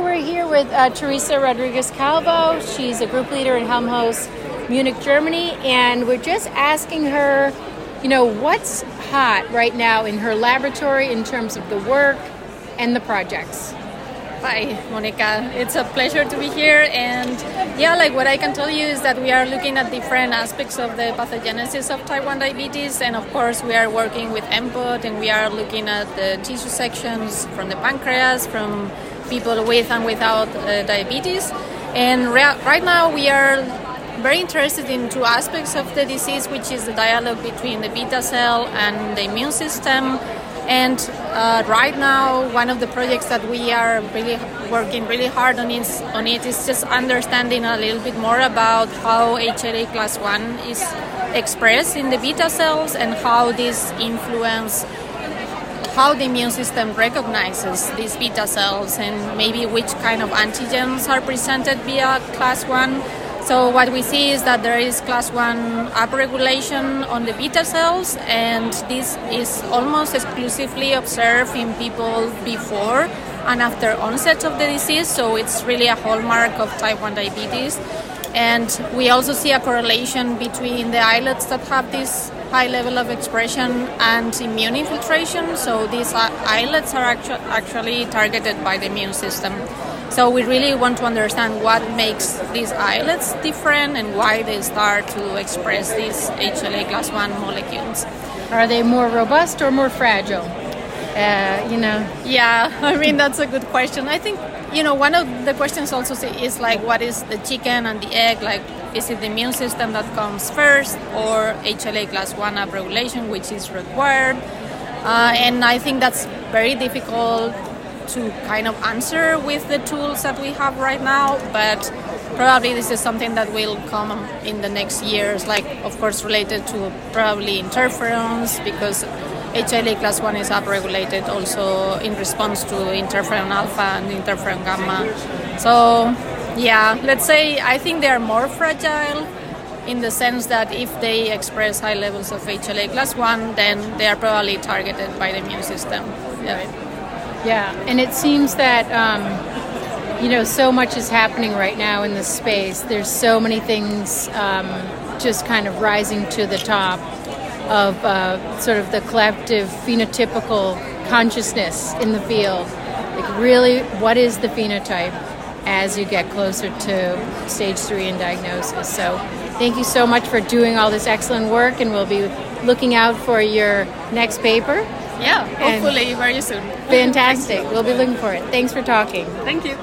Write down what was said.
We're here with uh, Teresa Rodriguez Calvo. She's a group leader in Helmholtz, Munich, Germany, and we're just asking her, you know, what's hot right now in her laboratory in terms of the work and the projects. Hi, Monica. It's a pleasure to be here. And yeah, like what I can tell you is that we are looking at different aspects of the pathogenesis of type 1 diabetes. And of course, we are working with nPOD and we are looking at the tissue sections from the pancreas, from people with and without uh, diabetes. And right now, we are very interested in two aspects of the disease, which is the dialogue between the beta cell and the immune system and uh, right now, one of the projects that we are really working really hard on is on it is just understanding a little bit more about how HLA class one is expressed in the beta cells and how this influence how the immune system recognizes these beta cells and maybe which kind of antigens are presented via class one. So what we see is that there is class 1 upregulation on the beta cells and this is almost exclusively observed in people before and after onset of the disease. So it's really a hallmark of type 1 diabetes and we also see a correlation between the islets that have this high level of expression and immune infiltration so these islets are actu- actually targeted by the immune system so we really want to understand what makes these islets different and why they start to express these HLA class 1 molecules. Are they more robust or more fragile? Uh, you know. Yeah, I mean that's a good question. I think you know one of the questions also is like what is the chicken and the egg? Like is it the immune system that comes first or HLA class 1 upregulation which is required? Uh, and I think that's very difficult to kind of answer with the tools that we have right now, but probably this is something that will come in the next years, like, of course, related to probably interferons, because HLA class 1 is upregulated also in response to interferon alpha and interferon gamma. So, yeah, let's say I think they are more fragile in the sense that if they express high levels of HLA class 1, then they are probably targeted by the immune system. Yeah. Yeah, and it seems that um, you know so much is happening right now in this space. There's so many things um, just kind of rising to the top of uh, sort of the collective phenotypical consciousness in the field. Like, really, what is the phenotype as you get closer to stage three in diagnosis? So, thank you so much for doing all this excellent work, and we'll be looking out for your next paper. Yeah, hopefully and very soon. Fantastic. we'll be looking for it. Thanks for talking. Thank you.